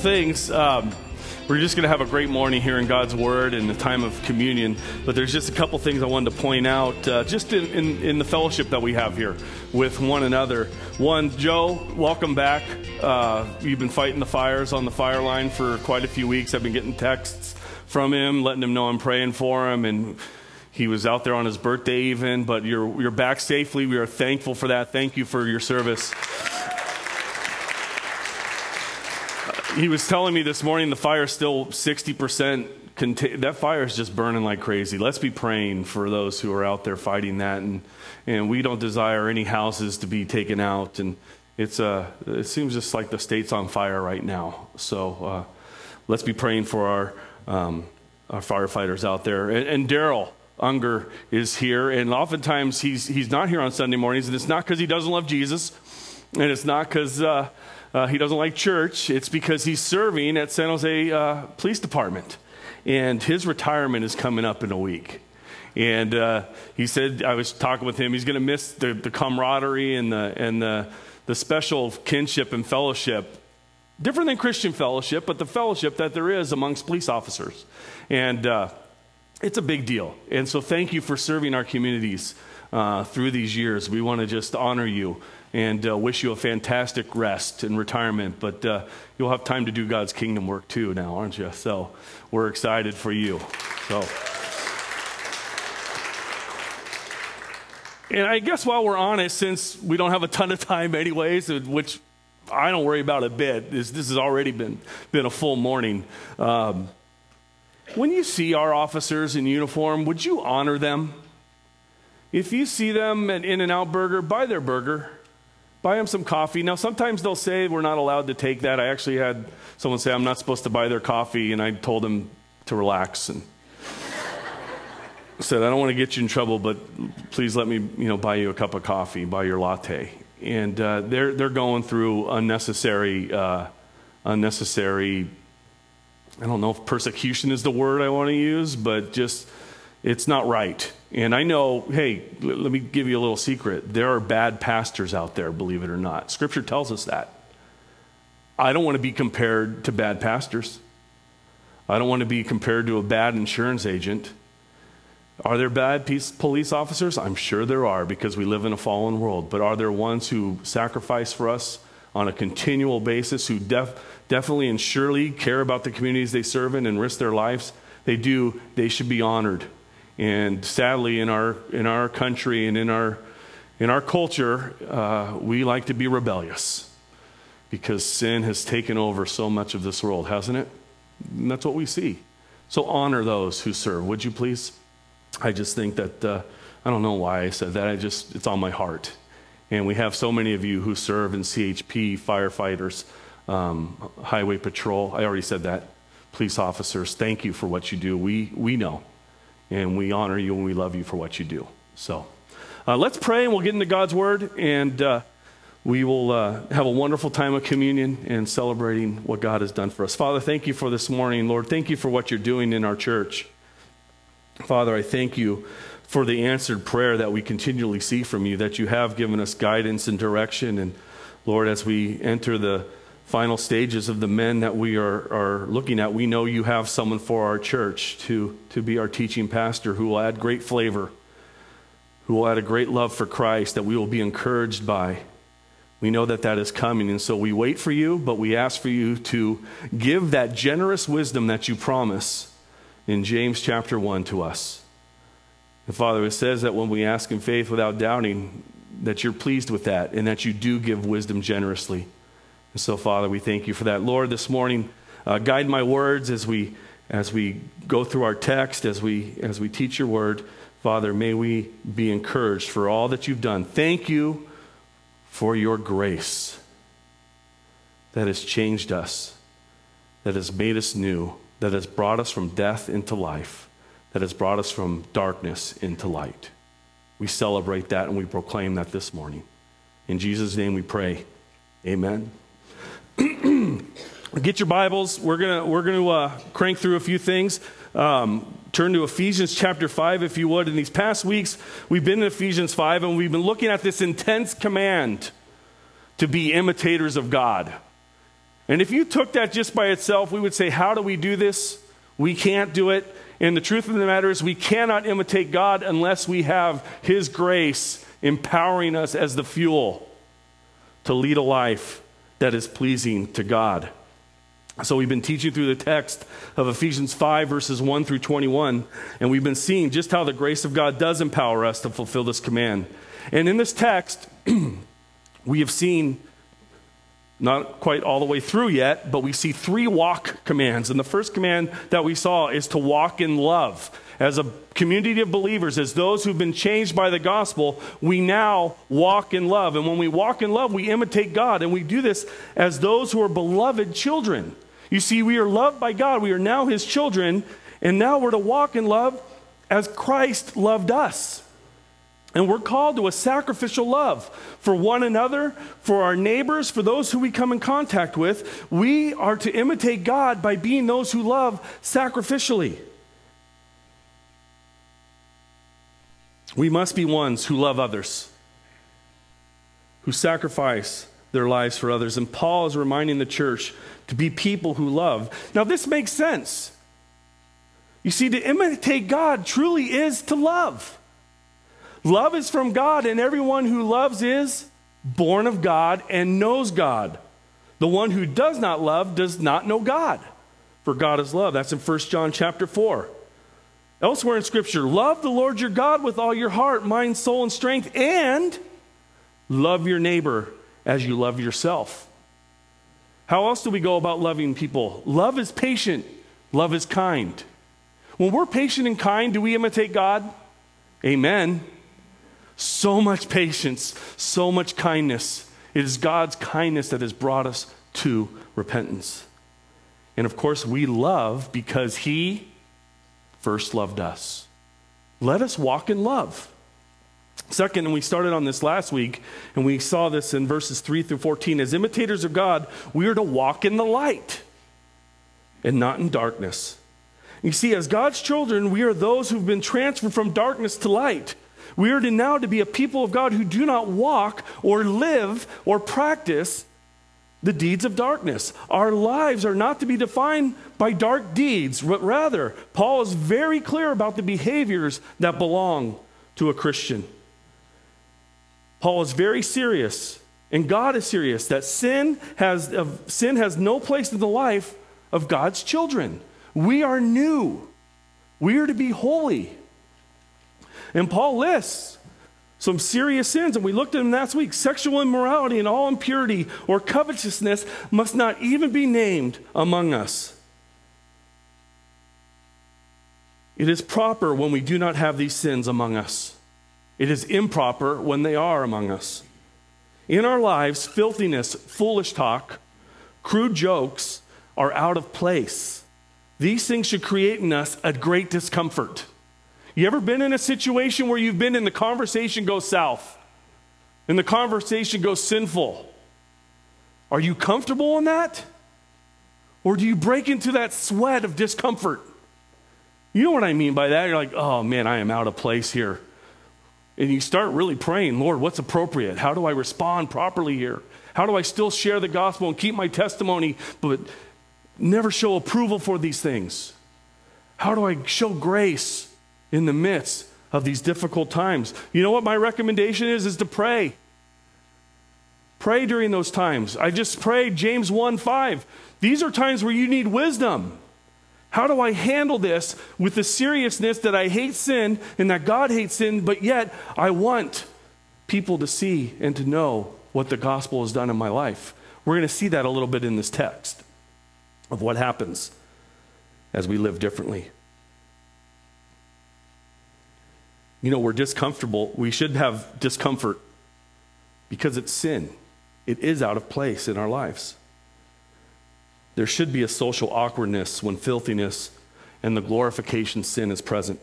things. Um, we're just going to have a great morning here in God's Word and the time of communion. But there's just a couple things I wanted to point out, uh, just in, in, in, the fellowship that we have here with one another. One, Joe, welcome back. Uh, you've been fighting the fires on the fire line for quite a few weeks. I've been getting texts from him, letting him know I'm praying for him, and he was out there on his birthday even. But you're you're back safely. We are thankful for that. Thank you for your service. He was telling me this morning the fire is still 60% contain- that fire is just burning like crazy. Let's be praying for those who are out there fighting that and, and we don't desire any houses to be taken out and it's uh, it seems just like the state's on fire right now. So uh, let's be praying for our, um, our firefighters out there. And, and daryl unger is here and oftentimes he's, he's not here on sunday mornings and it's not because he doesn't love jesus and it's not because uh, uh, he doesn't like church. It's because he's serving at San Jose uh, Police Department. And his retirement is coming up in a week. And uh, he said, I was talking with him, he's going to miss the, the camaraderie and, the, and the, the special kinship and fellowship. Different than Christian fellowship, but the fellowship that there is amongst police officers. And uh, it's a big deal. And so thank you for serving our communities uh, through these years. We want to just honor you and uh, wish you a fantastic rest and retirement. But uh, you'll have time to do God's kingdom work too now, aren't you? So we're excited for you. So. And I guess while we're on it, since we don't have a ton of time anyways, which I don't worry about a bit, this, this has already been, been a full morning. Um, when you see our officers in uniform, would you honor them? If you see them at In N Out Burger, buy their burger buy them some coffee. Now, sometimes they'll say we're not allowed to take that. I actually had someone say I'm not supposed to buy their coffee, and I told them to relax and said, I don't want to get you in trouble, but please let me, you know, buy you a cup of coffee, buy your latte. And uh, they're, they're going through unnecessary, uh, unnecessary, I don't know if persecution is the word I want to use, but just, it's not right. And I know, hey, let me give you a little secret. There are bad pastors out there, believe it or not. Scripture tells us that. I don't want to be compared to bad pastors. I don't want to be compared to a bad insurance agent. Are there bad police officers? I'm sure there are because we live in a fallen world. But are there ones who sacrifice for us on a continual basis, who def- definitely and surely care about the communities they serve in and risk their lives? They do. They should be honored. And sadly, in our, in our country and in our, in our culture, uh, we like to be rebellious because sin has taken over so much of this world, hasn't it? And that's what we see. So honor those who serve, would you please? I just think that, uh, I don't know why I said that. I just, it's on my heart. And we have so many of you who serve in CHP, firefighters, um, highway patrol. I already said that. Police officers, thank you for what you do. We, we know and we honor you and we love you for what you do. So uh, let's pray and we'll get into God's word and uh, we will uh, have a wonderful time of communion and celebrating what God has done for us. Father, thank you for this morning. Lord, thank you for what you're doing in our church. Father, I thank you for the answered prayer that we continually see from you, that you have given us guidance and direction. And Lord, as we enter the final stages of the men that we are, are looking at, we know you have someone for our church to, to be our teaching pastor who will add great flavor, who will add a great love for Christ that we will be encouraged by. We know that that is coming, and so we wait for you, but we ask for you to give that generous wisdom that you promise in James chapter 1 to us. And Father, it says that when we ask in faith without doubting, that you're pleased with that and that you do give wisdom generously. And so, Father, we thank you for that. Lord, this morning, uh, guide my words as we, as we go through our text, as we, as we teach your word. Father, may we be encouraged for all that you've done. Thank you for your grace that has changed us, that has made us new, that has brought us from death into life, that has brought us from darkness into light. We celebrate that and we proclaim that this morning. In Jesus' name we pray. Amen. Get your Bibles. We're going we're gonna uh, crank through a few things. Um, turn to Ephesians chapter 5, if you would. In these past weeks, we've been in Ephesians 5, and we've been looking at this intense command to be imitators of God. And if you took that just by itself, we would say, How do we do this? We can't do it. And the truth of the matter is, we cannot imitate God unless we have His grace empowering us as the fuel to lead a life that is pleasing to God. So, we've been teaching through the text of Ephesians 5, verses 1 through 21, and we've been seeing just how the grace of God does empower us to fulfill this command. And in this text, we have seen not quite all the way through yet, but we see three walk commands. And the first command that we saw is to walk in love. As a community of believers, as those who've been changed by the gospel, we now walk in love. And when we walk in love, we imitate God. And we do this as those who are beloved children. You see, we are loved by God. We are now his children. And now we're to walk in love as Christ loved us. And we're called to a sacrificial love for one another, for our neighbors, for those who we come in contact with. We are to imitate God by being those who love sacrificially. We must be ones who love others, who sacrifice their lives for others. And Paul is reminding the church to be people who love. Now, this makes sense. You see, to imitate God truly is to love. Love is from God, and everyone who loves is born of God and knows God. The one who does not love does not know God, for God is love. That's in 1 John chapter 4. Elsewhere in Scripture, love the Lord your God with all your heart, mind, soul, and strength, and love your neighbor as you love yourself. How else do we go about loving people? Love is patient, love is kind. When we're patient and kind, do we imitate God? Amen. So much patience, so much kindness. It is God's kindness that has brought us to repentance. And of course, we love because He first loved us. Let us walk in love. Second, and we started on this last week, and we saw this in verses 3 through 14. As imitators of God, we are to walk in the light and not in darkness. You see, as God's children, we are those who've been transferred from darkness to light. We are to now to be a people of God who do not walk or live or practice the deeds of darkness. Our lives are not to be defined by dark deeds, but rather, Paul is very clear about the behaviors that belong to a Christian. Paul is very serious, and God is serious, that sin has, uh, sin has no place in the life of God's children. We are new, we are to be holy. And Paul lists some serious sins, and we looked at them last week. Sexual immorality and all impurity or covetousness must not even be named among us. It is proper when we do not have these sins among us. It is improper when they are among us. In our lives, filthiness, foolish talk, crude jokes are out of place. These things should create in us a great discomfort. You ever been in a situation where you've been and the conversation goes south and the conversation goes sinful? Are you comfortable in that? Or do you break into that sweat of discomfort? You know what I mean by that? You're like, oh man, I am out of place here. And you start really praying, Lord, what's appropriate? How do I respond properly here? How do I still share the gospel and keep my testimony, but never show approval for these things? How do I show grace? In the midst of these difficult times. You know what my recommendation is? Is to pray. Pray during those times. I just prayed James 1 5. These are times where you need wisdom. How do I handle this with the seriousness that I hate sin and that God hates sin, but yet I want people to see and to know what the gospel has done in my life? We're going to see that a little bit in this text of what happens as we live differently. You know, we're discomfortable, we should have discomfort because it's sin. It is out of place in our lives. There should be a social awkwardness when filthiness and the glorification sin is present.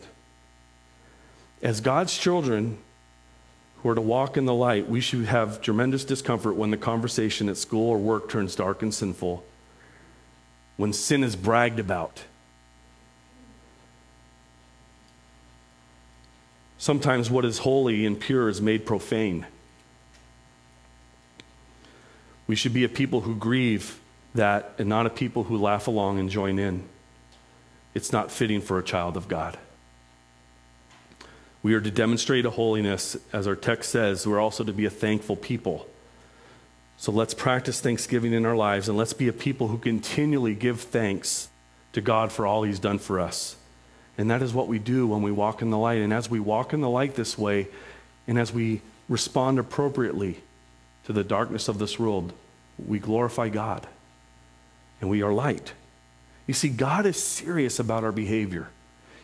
As God's children who are to walk in the light, we should have tremendous discomfort when the conversation at school or work turns dark and sinful, when sin is bragged about Sometimes what is holy and pure is made profane. We should be a people who grieve that and not a people who laugh along and join in. It's not fitting for a child of God. We are to demonstrate a holiness, as our text says. We're also to be a thankful people. So let's practice thanksgiving in our lives and let's be a people who continually give thanks to God for all He's done for us. And that is what we do when we walk in the light. And as we walk in the light this way, and as we respond appropriately to the darkness of this world, we glorify God and we are light. You see, God is serious about our behavior.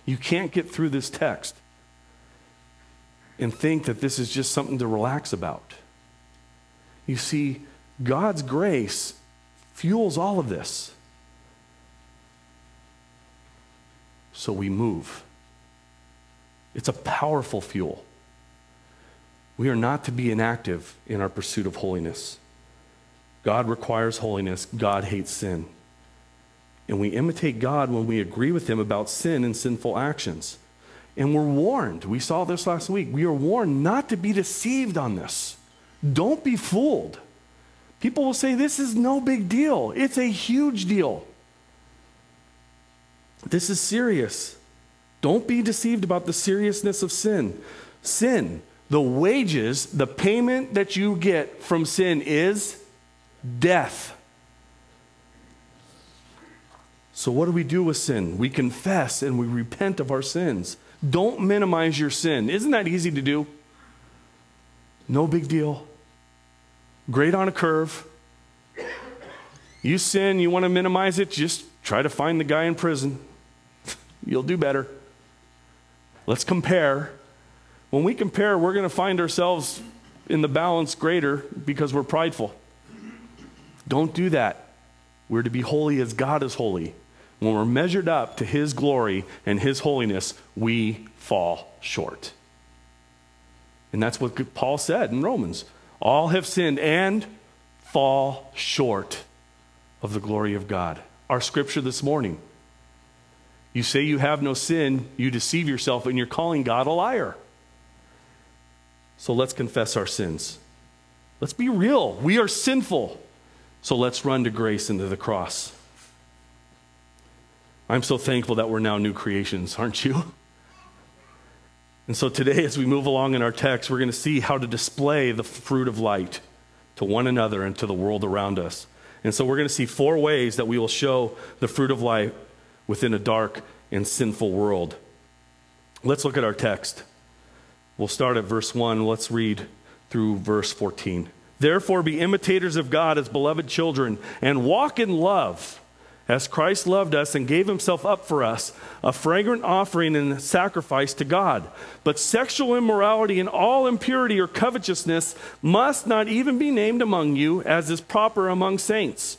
You can't get through this text and think that this is just something to relax about. You see, God's grace fuels all of this. So we move. It's a powerful fuel. We are not to be inactive in our pursuit of holiness. God requires holiness, God hates sin. And we imitate God when we agree with Him about sin and sinful actions. And we're warned, we saw this last week, we are warned not to be deceived on this. Don't be fooled. People will say, This is no big deal. It's a huge deal. This is serious. Don't be deceived about the seriousness of sin. Sin, the wages, the payment that you get from sin is death. So, what do we do with sin? We confess and we repent of our sins. Don't minimize your sin. Isn't that easy to do? No big deal. Great on a curve. You sin, you want to minimize it, just try to find the guy in prison. You'll do better. Let's compare. When we compare, we're going to find ourselves in the balance greater because we're prideful. Don't do that. We're to be holy as God is holy. When we're measured up to His glory and His holiness, we fall short. And that's what Paul said in Romans. All have sinned and fall short of the glory of God. Our scripture this morning. You say you have no sin, you deceive yourself, and you're calling God a liar. So let's confess our sins. Let's be real. We are sinful. So let's run to grace and to the cross. I'm so thankful that we're now new creations, aren't you? And so today, as we move along in our text, we're going to see how to display the fruit of light to one another and to the world around us. And so we're going to see four ways that we will show the fruit of light within a dark and sinful world. Let's look at our text. We'll start at verse 1. Let's read through verse 14. Therefore, be imitators of God as beloved children, and walk in love, as Christ loved us and gave himself up for us, a fragrant offering and sacrifice to God. But sexual immorality and all impurity or covetousness must not even be named among you, as is proper among saints.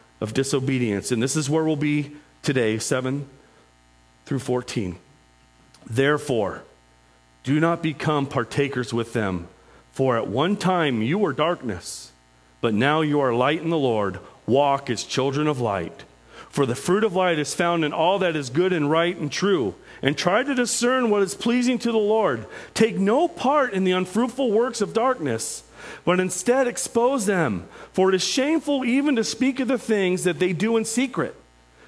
of disobedience. And this is where we'll be today, 7 through 14. Therefore, do not become partakers with them, for at one time you were darkness but now you are light in the Lord. Walk as children of light. For the fruit of light is found in all that is good and right and true. And try to discern what is pleasing to the Lord. Take no part in the unfruitful works of darkness, but instead expose them. For it is shameful even to speak of the things that they do in secret.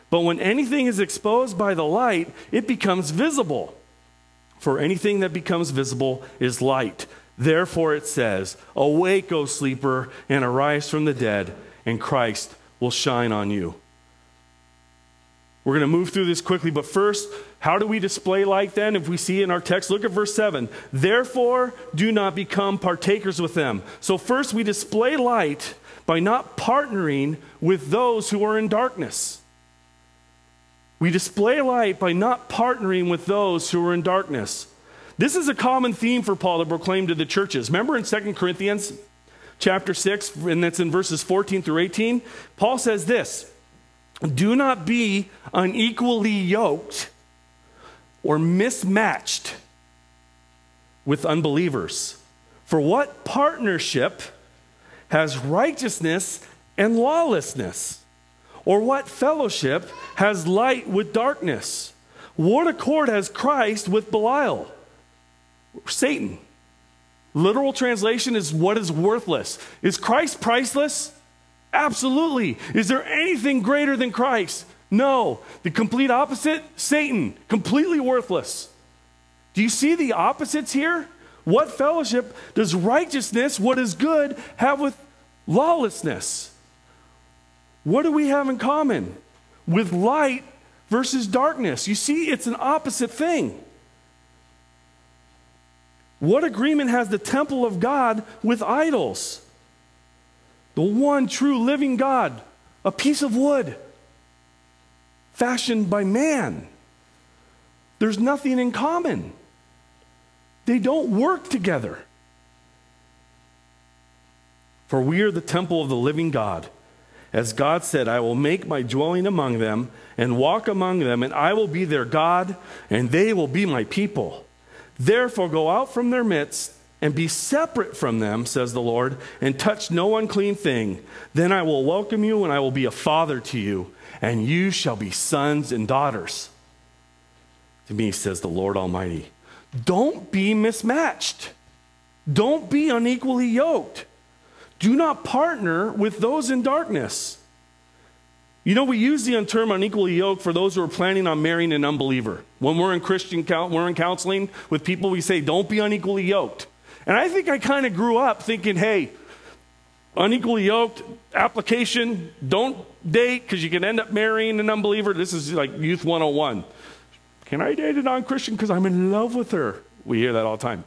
But when anything is exposed by the light, it becomes visible. For anything that becomes visible is light. Therefore it says, Awake, O sleeper, and arise from the dead, and Christ will shine on you. We're going to move through this quickly, but first, how do we display light then? If we see in our text, look at verse 7. Therefore, do not become partakers with them. So, first, we display light by not partnering with those who are in darkness. We display light by not partnering with those who are in darkness. This is a common theme for Paul to proclaim to the churches. Remember in 2 Corinthians chapter 6, and that's in verses 14 through 18? Paul says this Do not be unequally yoked or mismatched with unbelievers. For what partnership has righteousness and lawlessness? Or what fellowship has light with darkness? What accord has Christ with Belial? Satan. Literal translation is what is worthless. Is Christ priceless? Absolutely. Is there anything greater than Christ? No. The complete opposite, Satan, completely worthless. Do you see the opposites here? What fellowship does righteousness, what is good, have with lawlessness? What do we have in common? With light versus darkness. You see, it's an opposite thing. What agreement has the temple of God with idols? The one true living God, a piece of wood fashioned by man. There's nothing in common. They don't work together. For we are the temple of the living God. As God said, I will make my dwelling among them and walk among them, and I will be their God, and they will be my people. Therefore, go out from their midst and be separate from them, says the Lord, and touch no unclean thing. Then I will welcome you, and I will be a father to you, and you shall be sons and daughters. To me, says the Lord Almighty. Don't be mismatched. Don't be unequally yoked. Do not partner with those in darkness. You know, we use the term unequally yoked for those who are planning on marrying an unbeliever. When we're in Christian, we're in counseling with people, we say, don't be unequally yoked. And I think I kind of grew up thinking, hey, unequally yoked, application, don't date because you can end up marrying an unbeliever. This is like Youth 101. Can I date a non Christian because I'm in love with her? We hear that all the time.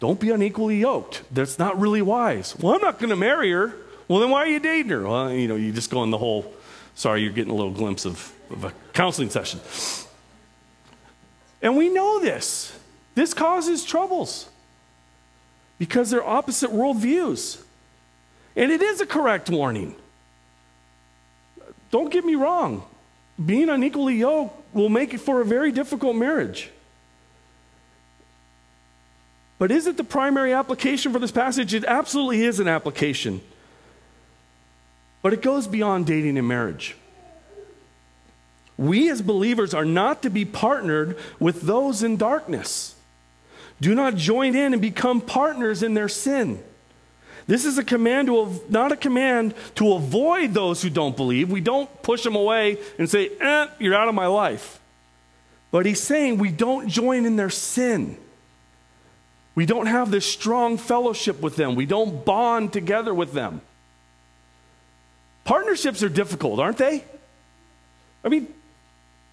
Don't be unequally yoked. That's not really wise. Well, I'm not going to marry her. Well, then why are you dating her? Well, you know, you just go in the whole, sorry, you're getting a little glimpse of, of a counseling session. And we know this. This causes troubles because they're opposite worldviews. And it is a correct warning. Don't get me wrong. Being unequally yoked will make it for a very difficult marriage. But is it the primary application for this passage? It absolutely is an application. But it goes beyond dating and marriage. We as believers are not to be partnered with those in darkness. Do not join in and become partners in their sin. This is a command to not a command to avoid those who don't believe. We don't push them away and say, eh, you're out of my life. But he's saying we don't join in their sin. We don't have this strong fellowship with them. We don't bond together with them. Partnerships are difficult, aren't they? I mean,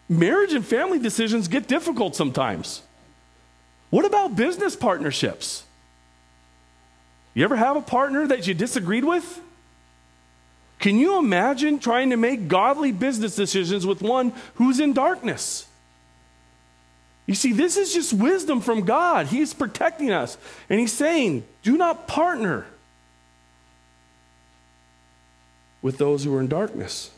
marriage and family decisions get difficult sometimes. What about business partnerships? You ever have a partner that you disagreed with? Can you imagine trying to make godly business decisions with one who's in darkness? You see, this is just wisdom from God. He's protecting us. And He's saying, do not partner with those who are in darkness.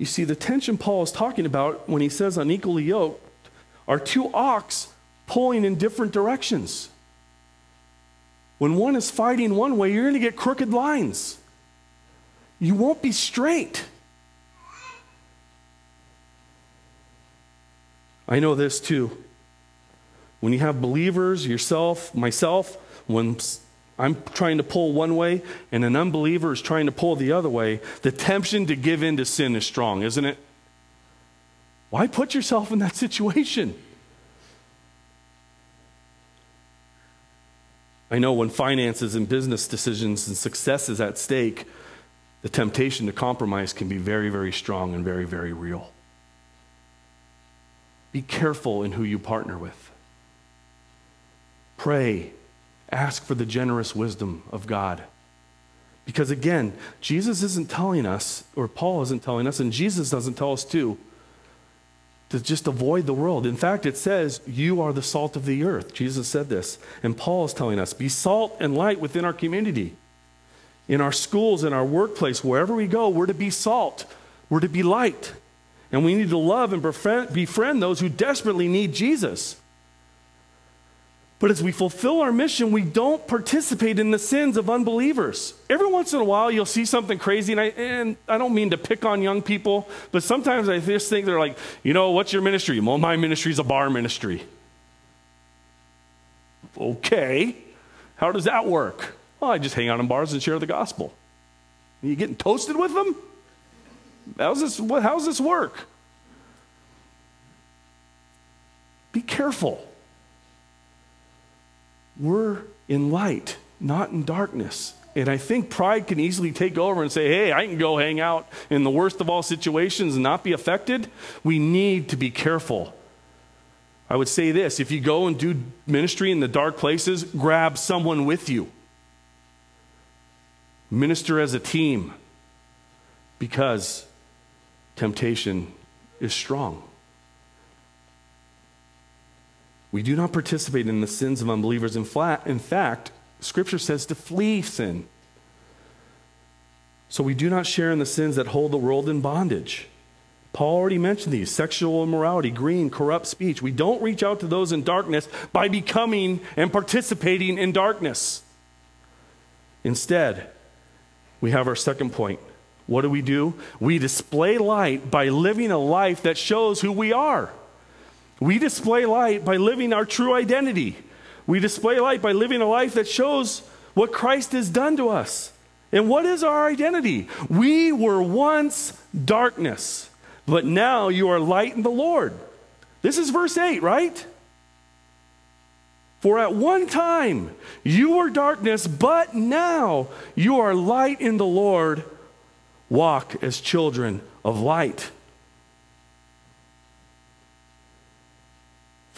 You see, the tension Paul is talking about when he says unequally yoked are two ox pulling in different directions. When one is fighting one way, you're going to get crooked lines. You won't be straight. I know this too. When you have believers, yourself, myself, when I'm trying to pull one way and an unbeliever is trying to pull the other way, the temptation to give in to sin is strong, isn't it? Why put yourself in that situation? I know when finances and business decisions and success is at stake, the temptation to compromise can be very, very strong and very, very real. Be careful in who you partner with. Pray. Ask for the generous wisdom of God. Because again, Jesus isn't telling us, or Paul isn't telling us, and Jesus doesn't tell us too, to just avoid the world. In fact, it says, You are the salt of the earth. Jesus said this. And Paul is telling us, Be salt and light within our community. in our schools, in our workplace, wherever we go, we're to be salt, we're to be light. And we need to love and befriend, befriend those who desperately need Jesus. But as we fulfill our mission, we don't participate in the sins of unbelievers. Every once in a while, you'll see something crazy, and I, and I don't mean to pick on young people, but sometimes I just think they're like, you know, what's your ministry? Well, my ministry is a bar ministry. Okay, how does that work? Well, I just hang out in bars and share the gospel. Are you getting toasted with them? How's this, how's this work? Be careful. We're in light, not in darkness. And I think pride can easily take over and say, hey, I can go hang out in the worst of all situations and not be affected. We need to be careful. I would say this if you go and do ministry in the dark places, grab someone with you. Minister as a team because temptation is strong. We do not participate in the sins of unbelievers. In, flat, in fact, Scripture says to flee sin. So we do not share in the sins that hold the world in bondage. Paul already mentioned these sexual immorality, greed, corrupt speech. We don't reach out to those in darkness by becoming and participating in darkness. Instead, we have our second point. What do we do? We display light by living a life that shows who we are. We display light by living our true identity. We display light by living a life that shows what Christ has done to us. And what is our identity? We were once darkness, but now you are light in the Lord. This is verse 8, right? For at one time you were darkness, but now you are light in the Lord. Walk as children of light.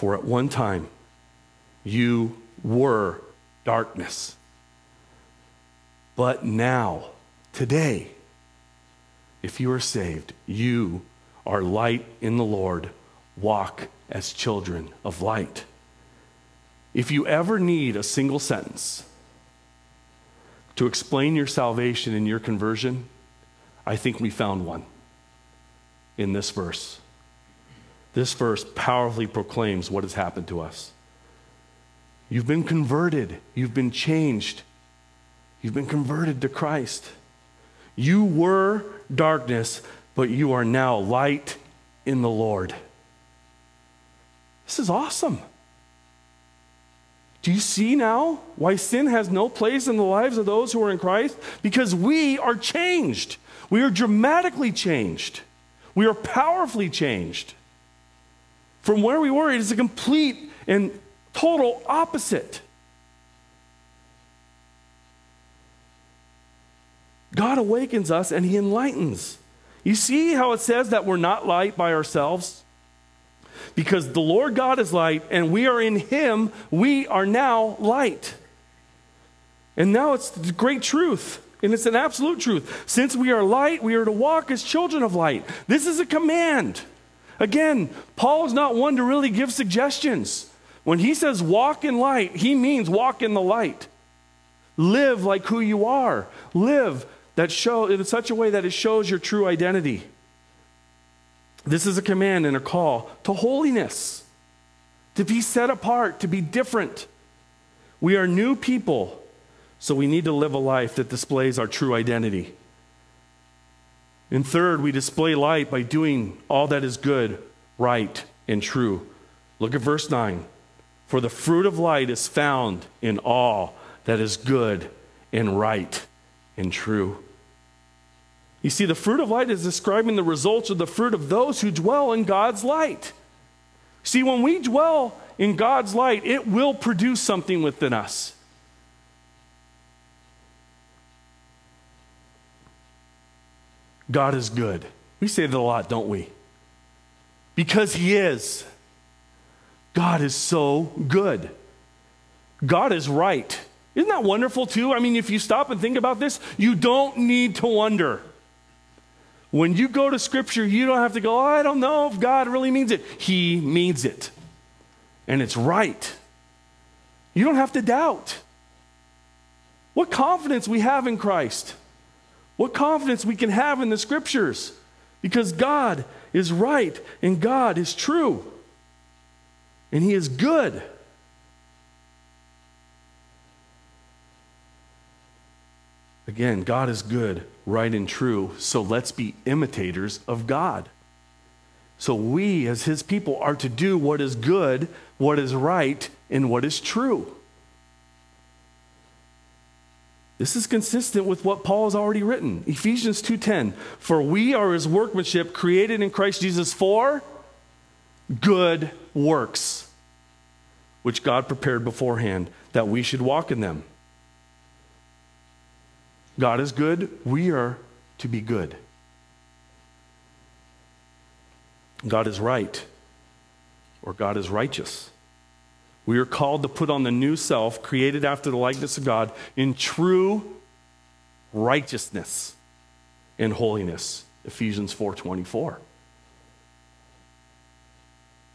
For at one time, you were darkness. But now, today, if you are saved, you are light in the Lord. Walk as children of light. If you ever need a single sentence to explain your salvation and your conversion, I think we found one in this verse. This verse powerfully proclaims what has happened to us. You've been converted, you've been changed, you've been converted to Christ. You were darkness, but you are now light in the Lord. This is awesome. Do you see now why sin has no place in the lives of those who are in Christ? Because we are changed. We are dramatically changed. We are powerfully changed. From where we were, it is a complete and total opposite. God awakens us and He enlightens. You see how it says that we're not light by ourselves? Because the Lord God is light and we are in Him, we are now light. And now it's the great truth. And it's an absolute truth. Since we are light, we are to walk as children of light. This is a command. Again, Paul is not one to really give suggestions. When he says walk in light, he means walk in the light. Live like who you are. Live that show in such a way that it shows your true identity. This is a command and a call to holiness, to be set apart, to be different. We are new people, so we need to live a life that displays our true identity. And third, we display light by doing all that is good, right, and true. Look at verse 9. For the fruit of light is found in all that is good and right and true. You see, the fruit of light is describing the results of the fruit of those who dwell in God's light. See, when we dwell in God's light, it will produce something within us. God is good. We say that a lot, don't we? Because He is. God is so good. God is right. Isn't that wonderful, too? I mean, if you stop and think about this, you don't need to wonder. When you go to Scripture, you don't have to go, oh, I don't know if God really means it. He means it. And it's right. You don't have to doubt. What confidence we have in Christ. What confidence we can have in the scriptures. Because God is right and God is true. And He is good. Again, God is good, right, and true. So let's be imitators of God. So we, as His people, are to do what is good, what is right, and what is true. This is consistent with what Paul has already written. Ephesians 2:10. For we are his workmanship created in Christ Jesus for good works which God prepared beforehand that we should walk in them. God is good, we are to be good. God is right or God is righteous. We are called to put on the new self, created after the likeness of God, in true righteousness and holiness. Ephesians 4:24.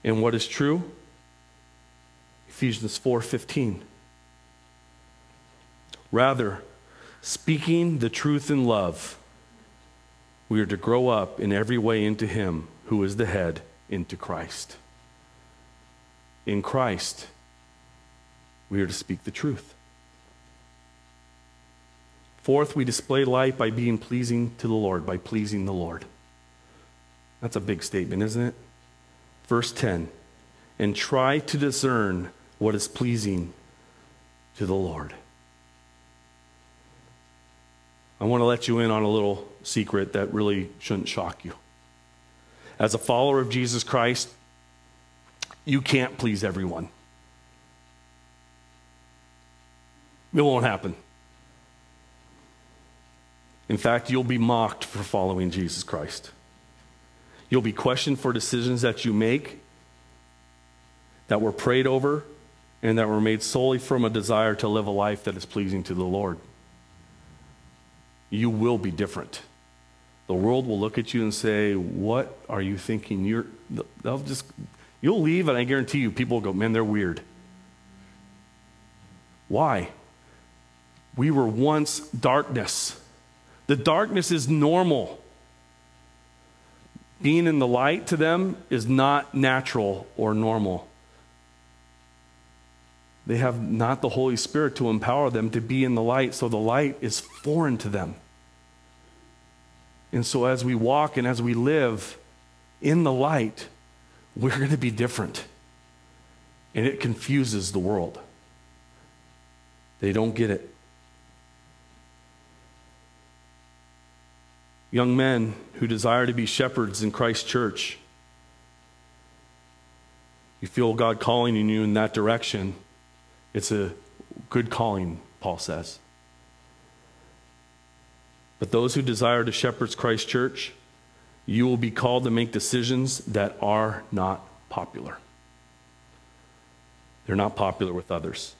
And what is true? Ephesians 4:15. Rather, speaking the truth in love, we are to grow up in every way into him who is the head, into Christ. In Christ, we are to speak the truth. Fourth, we display light by being pleasing to the Lord, by pleasing the Lord. That's a big statement, isn't it? Verse 10 and try to discern what is pleasing to the Lord. I want to let you in on a little secret that really shouldn't shock you. As a follower of Jesus Christ, you can't please everyone. It won't happen. In fact, you'll be mocked for following Jesus Christ. You'll be questioned for decisions that you make that were prayed over and that were made solely from a desire to live a life that is pleasing to the Lord. You will be different. The world will look at you and say, What are you thinking? You're, they'll just, you'll leave, and I guarantee you, people will go, Man, they're weird. Why? We were once darkness. The darkness is normal. Being in the light to them is not natural or normal. They have not the Holy Spirit to empower them to be in the light, so the light is foreign to them. And so, as we walk and as we live in the light, we're going to be different. And it confuses the world. They don't get it. Young men who desire to be shepherds in Christ's church, you feel God calling in you in that direction, it's a good calling, Paul says. But those who desire to shepherd Christ's church, you will be called to make decisions that are not popular. They're not popular with others.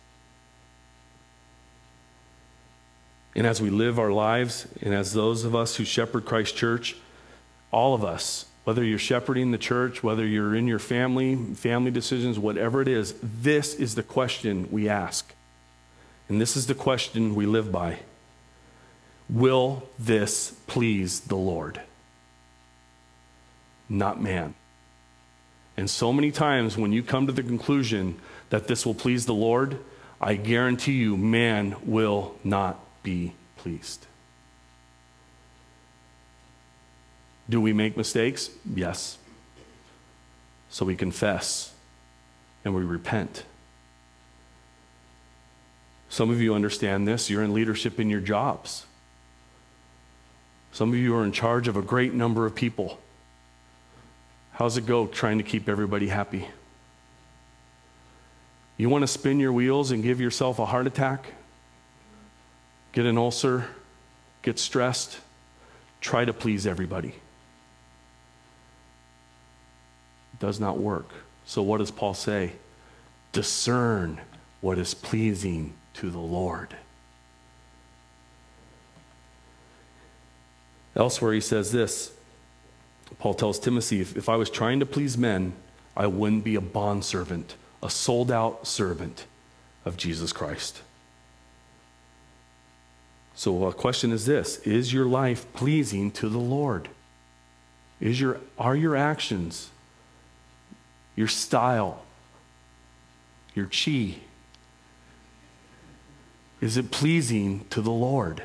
And as we live our lives, and as those of us who shepherd Christ Church, all of us, whether you're shepherding the church, whether you're in your family, family decisions, whatever it is, this is the question we ask. And this is the question we live by Will this please the Lord? Not man. And so many times when you come to the conclusion that this will please the Lord, I guarantee you, man will not be pleased. Do we make mistakes? Yes. So we confess and we repent. Some of you understand this. You're in leadership in your jobs. Some of you are in charge of a great number of people. How's it go trying to keep everybody happy? You want to spin your wheels and give yourself a heart attack? Get an ulcer, get stressed, try to please everybody. It does not work. So, what does Paul say? Discern what is pleasing to the Lord. Elsewhere, he says this Paul tells Timothy, if, if I was trying to please men, I wouldn't be a bondservant, a sold out servant of Jesus Christ. So, a question is this Is your life pleasing to the Lord? Is your, are your actions, your style, your chi, is it pleasing to the Lord?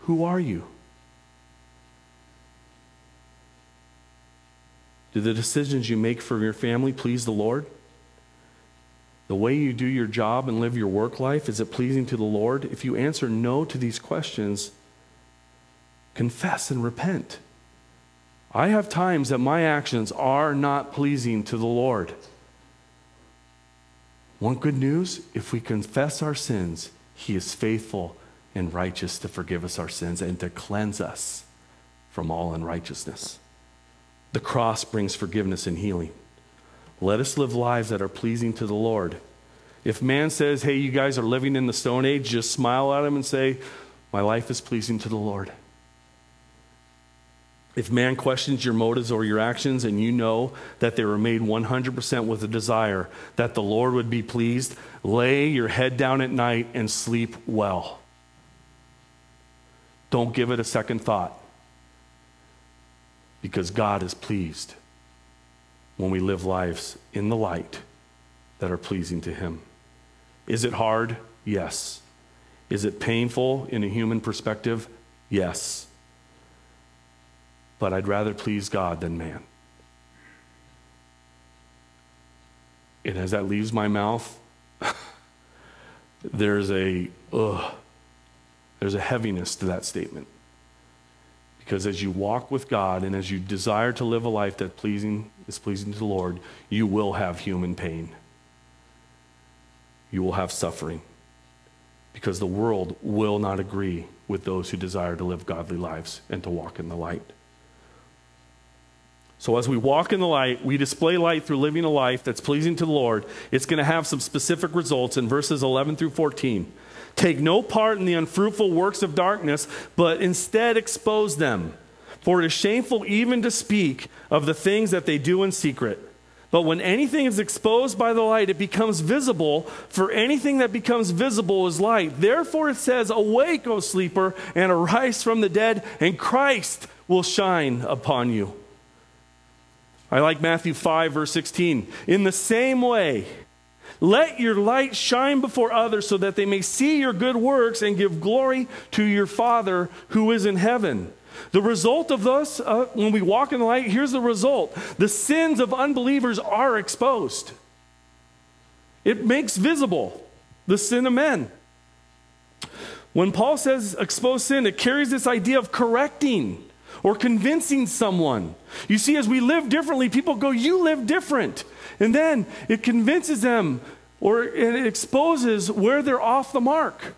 Who are you? Do the decisions you make for your family please the Lord? The way you do your job and live your work life, is it pleasing to the Lord? If you answer no to these questions, confess and repent. I have times that my actions are not pleasing to the Lord. One good news if we confess our sins, He is faithful and righteous to forgive us our sins and to cleanse us from all unrighteousness. The cross brings forgiveness and healing. Let us live lives that are pleasing to the Lord. If man says, hey, you guys are living in the Stone Age, just smile at him and say, my life is pleasing to the Lord. If man questions your motives or your actions and you know that they were made 100% with a desire that the Lord would be pleased, lay your head down at night and sleep well. Don't give it a second thought because God is pleased when we live lives in the light that are pleasing to Him. Is it hard? Yes. Is it painful in a human perspective? Yes. But I'd rather please God than man. And as that leaves my mouth, there's a ugh, there's a heaviness to that statement. Because as you walk with God and as you desire to live a life that pleasing, is pleasing to the Lord, you will have human pain. You will have suffering. Because the world will not agree with those who desire to live godly lives and to walk in the light. So, as we walk in the light, we display light through living a life that's pleasing to the Lord. It's going to have some specific results in verses 11 through 14. Take no part in the unfruitful works of darkness, but instead expose them. For it is shameful even to speak of the things that they do in secret. But when anything is exposed by the light, it becomes visible, for anything that becomes visible is light. Therefore it says, Awake, O sleeper, and arise from the dead, and Christ will shine upon you. I like Matthew 5, verse 16. In the same way, let your light shine before others so that they may see your good works and give glory to your Father who is in heaven. The result of this, uh, when we walk in the light, here's the result the sins of unbelievers are exposed. It makes visible the sin of men. When Paul says expose sin, it carries this idea of correcting or convincing someone. You see, as we live differently, people go, You live different. And then it convinces them or it exposes where they're off the mark.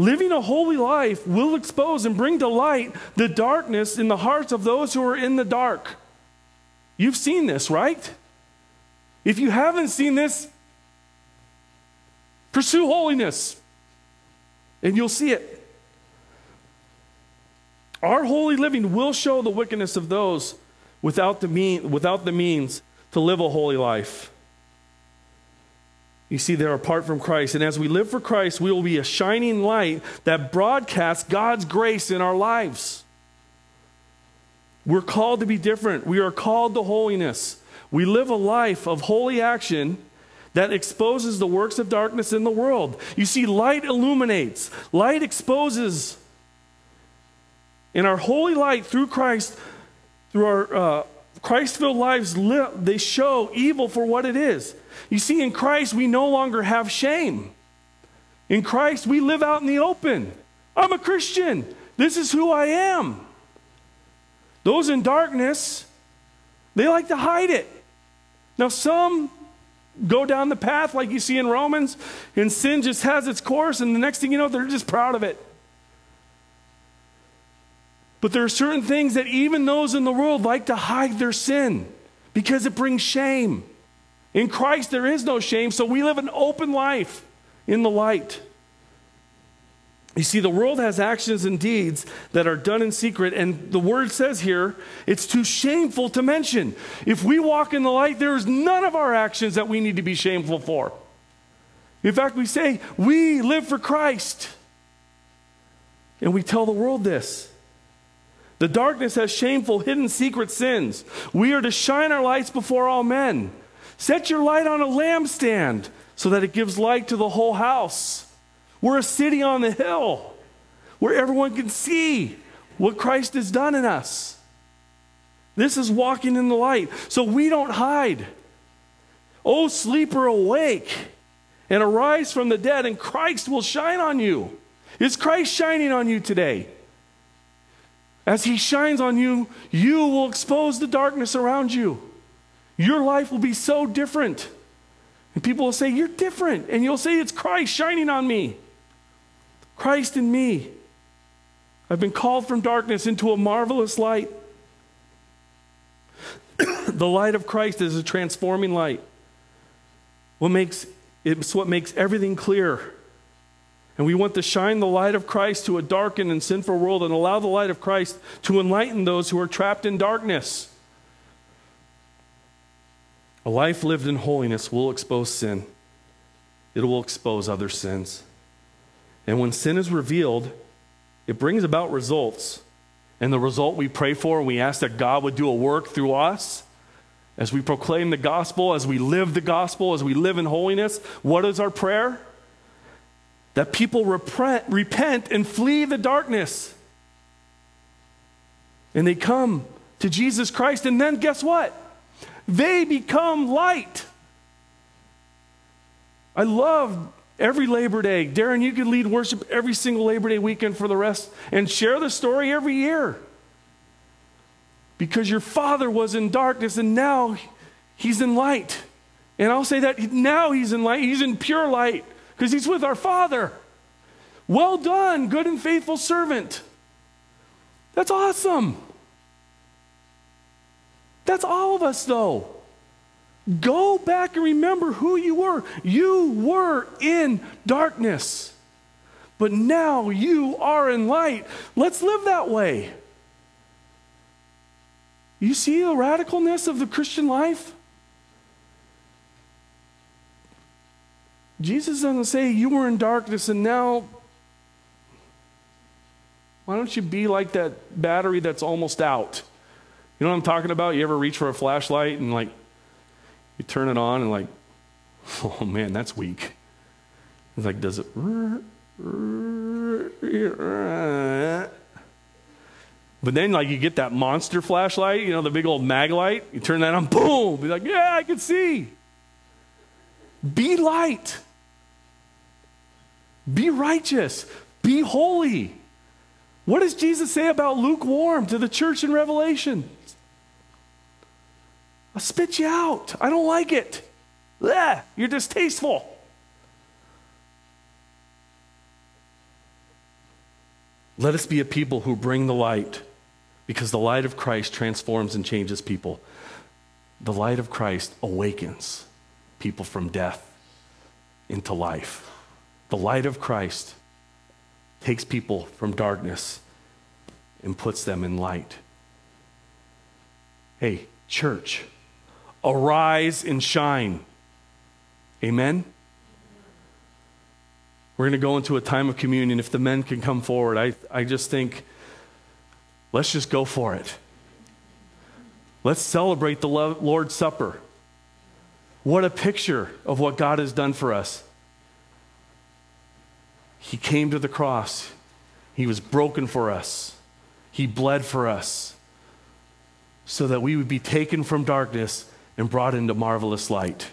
Living a holy life will expose and bring to light the darkness in the hearts of those who are in the dark. You've seen this, right? If you haven't seen this, pursue holiness and you'll see it. Our holy living will show the wickedness of those without the, mean, without the means to live a holy life. You see, they're apart from Christ. And as we live for Christ, we will be a shining light that broadcasts God's grace in our lives. We're called to be different. We are called to holiness. We live a life of holy action that exposes the works of darkness in the world. You see, light illuminates, light exposes. In our holy light through Christ, through our uh, Christ filled lives, they show evil for what it is. You see, in Christ, we no longer have shame. In Christ, we live out in the open. I'm a Christian. This is who I am. Those in darkness, they like to hide it. Now, some go down the path like you see in Romans, and sin just has its course, and the next thing you know, they're just proud of it. But there are certain things that even those in the world like to hide their sin because it brings shame. In Christ, there is no shame, so we live an open life in the light. You see, the world has actions and deeds that are done in secret, and the word says here it's too shameful to mention. If we walk in the light, there is none of our actions that we need to be shameful for. In fact, we say, we live for Christ. And we tell the world this. The darkness has shameful, hidden, secret sins. We are to shine our lights before all men. Set your light on a lampstand so that it gives light to the whole house. We're a city on the hill where everyone can see what Christ has done in us. This is walking in the light. So we don't hide. Oh, sleeper, awake and arise from the dead, and Christ will shine on you. Is Christ shining on you today? As he shines on you, you will expose the darkness around you. Your life will be so different. And people will say, You're different. And you'll say, It's Christ shining on me. Christ in me. I've been called from darkness into a marvelous light. the light of Christ is a transforming light. What makes it's what makes everything clear. And we want to shine the light of Christ to a darkened and sinful world and allow the light of Christ to enlighten those who are trapped in darkness. A life lived in holiness will expose sin, it will expose other sins. And when sin is revealed, it brings about results. And the result we pray for and we ask that God would do a work through us as we proclaim the gospel, as we live the gospel, as we live in holiness, what is our prayer? That people repent, repent and flee the darkness. And they come to Jesus Christ, and then guess what? They become light. I love every Labor Day. Darren, you can lead worship every single Labor Day weekend for the rest and share the story every year because your father was in darkness and now he's in light. And I'll say that now he's in light, he's in pure light because he's with our father. Well done, good and faithful servant. That's awesome. That's all of us, though. Go back and remember who you were. You were in darkness, but now you are in light. Let's live that way. You see the radicalness of the Christian life? Jesus doesn't say you were in darkness and now why don't you be like that battery that's almost out? You know what I'm talking about? You ever reach for a flashlight and like you turn it on and like, oh man, that's weak. It's like, does it? But then, like, you get that monster flashlight, you know, the big old Maglite. You turn that on, boom. Be like, yeah, I can see. Be light. Be righteous. Be holy. What does Jesus say about lukewarm to the church in Revelation? I'll spit you out. I don't like it. Blech, you're distasteful. Let us be a people who bring the light because the light of Christ transforms and changes people. The light of Christ awakens people from death into life. The light of Christ takes people from darkness and puts them in light. Hey, church, arise and shine. Amen? We're going to go into a time of communion. If the men can come forward, I, I just think Let's just go for it. Let's celebrate the Lord's Supper. What a picture of what God has done for us. He came to the cross, He was broken for us, He bled for us, so that we would be taken from darkness and brought into marvelous light.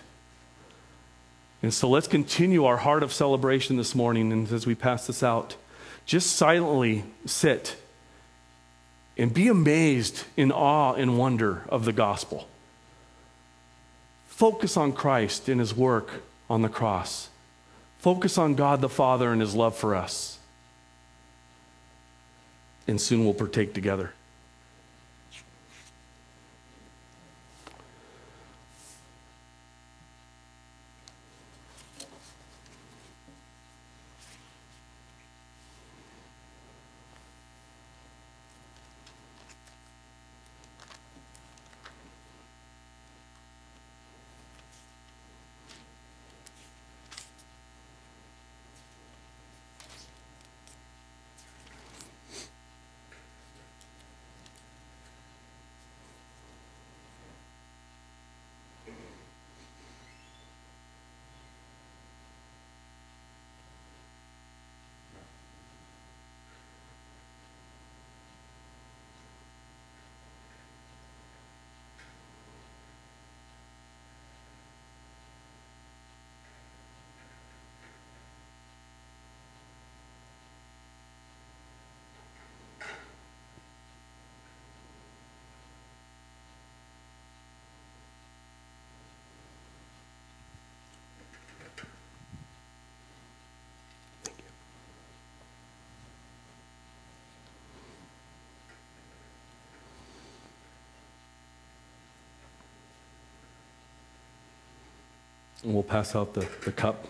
And so let's continue our heart of celebration this morning. And as we pass this out, just silently sit and be amazed in awe and wonder of the gospel. Focus on Christ and his work on the cross. Focus on God the Father and his love for us. And soon we'll partake together. And we'll pass out the, the cup.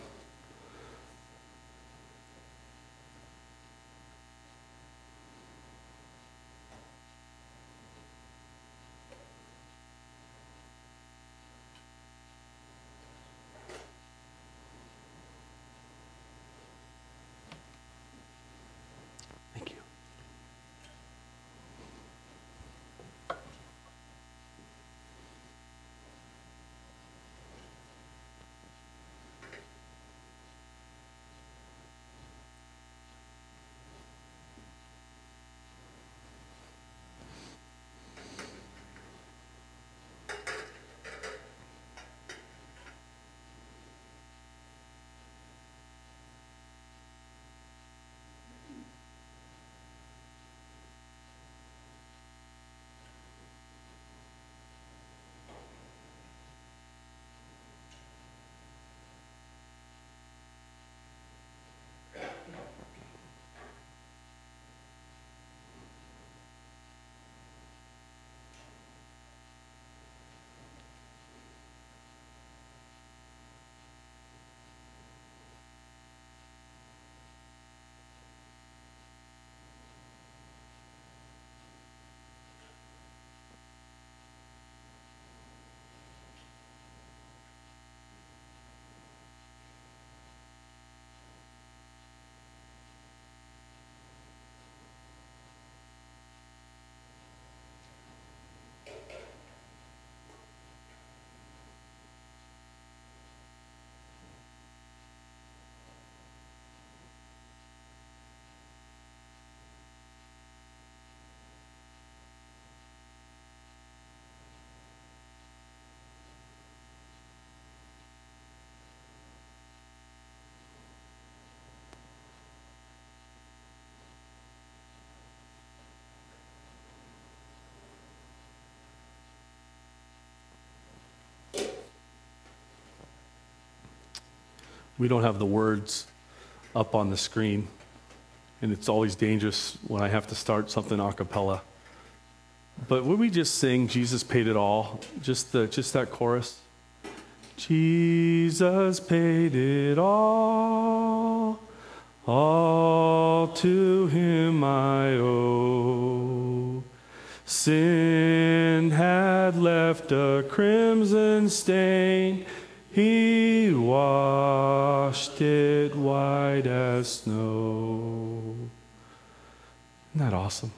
We don't have the words up on the screen, and it's always dangerous when I have to start something a cappella. But would we just sing Jesus paid it all? Just the just that chorus. Jesus paid it all. All to him I owe. Sin had left a crimson stain. He washed it white as snow. Isn't that awesome?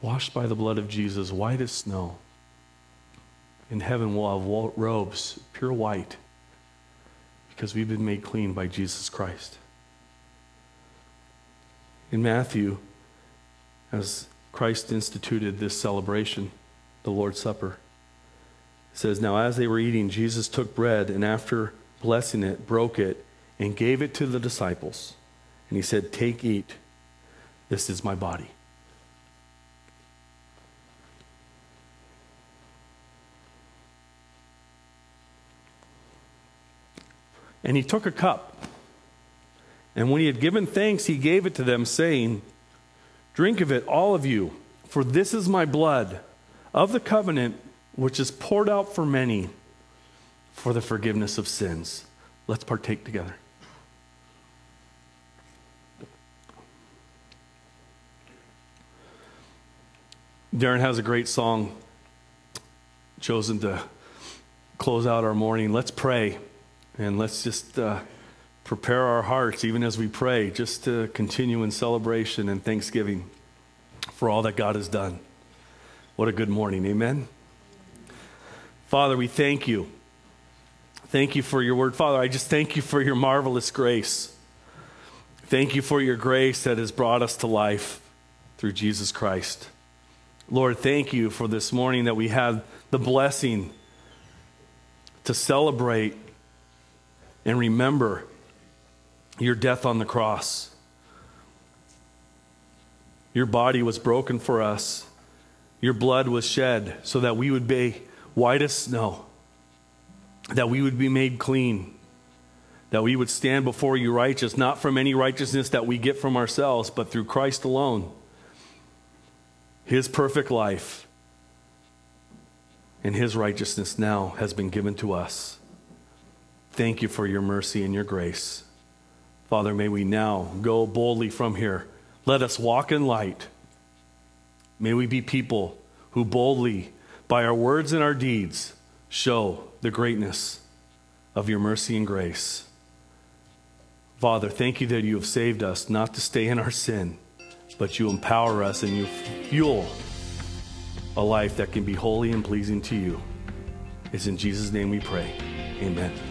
Washed by the blood of Jesus, white as snow. In heaven, we'll have robes, pure white, because we've been made clean by Jesus Christ. In Matthew, as Christ instituted this celebration, the Lord's Supper, it says, Now as they were eating, Jesus took bread and after blessing it, broke it and gave it to the disciples. And he said, Take, eat. This is my body. And he took a cup. And when he had given thanks, he gave it to them, saying, Drink of it, all of you, for this is my blood of the covenant, which is poured out for many for the forgiveness of sins. Let's partake together. Darren has a great song chosen to close out our morning. Let's pray. And let's just uh, prepare our hearts, even as we pray, just to continue in celebration and thanksgiving for all that God has done. What a good morning. Amen. Father, we thank you. Thank you for your word. Father, I just thank you for your marvelous grace. Thank you for your grace that has brought us to life through Jesus Christ. Lord, thank you for this morning that we had the blessing to celebrate and remember your death on the cross. Your body was broken for us. Your blood was shed so that we would be white as snow, that we would be made clean, that we would stand before you righteous, not from any righteousness that we get from ourselves, but through Christ alone. His perfect life, and his righteousness now has been given to us. Thank you for your mercy and your grace. Father, may we now go boldly from here. Let us walk in light. May we be people who boldly, by our words and our deeds, show the greatness of your mercy and grace. Father, thank you that you have saved us not to stay in our sin, but you empower us and you fuel a life that can be holy and pleasing to you. It's in Jesus' name we pray. Amen.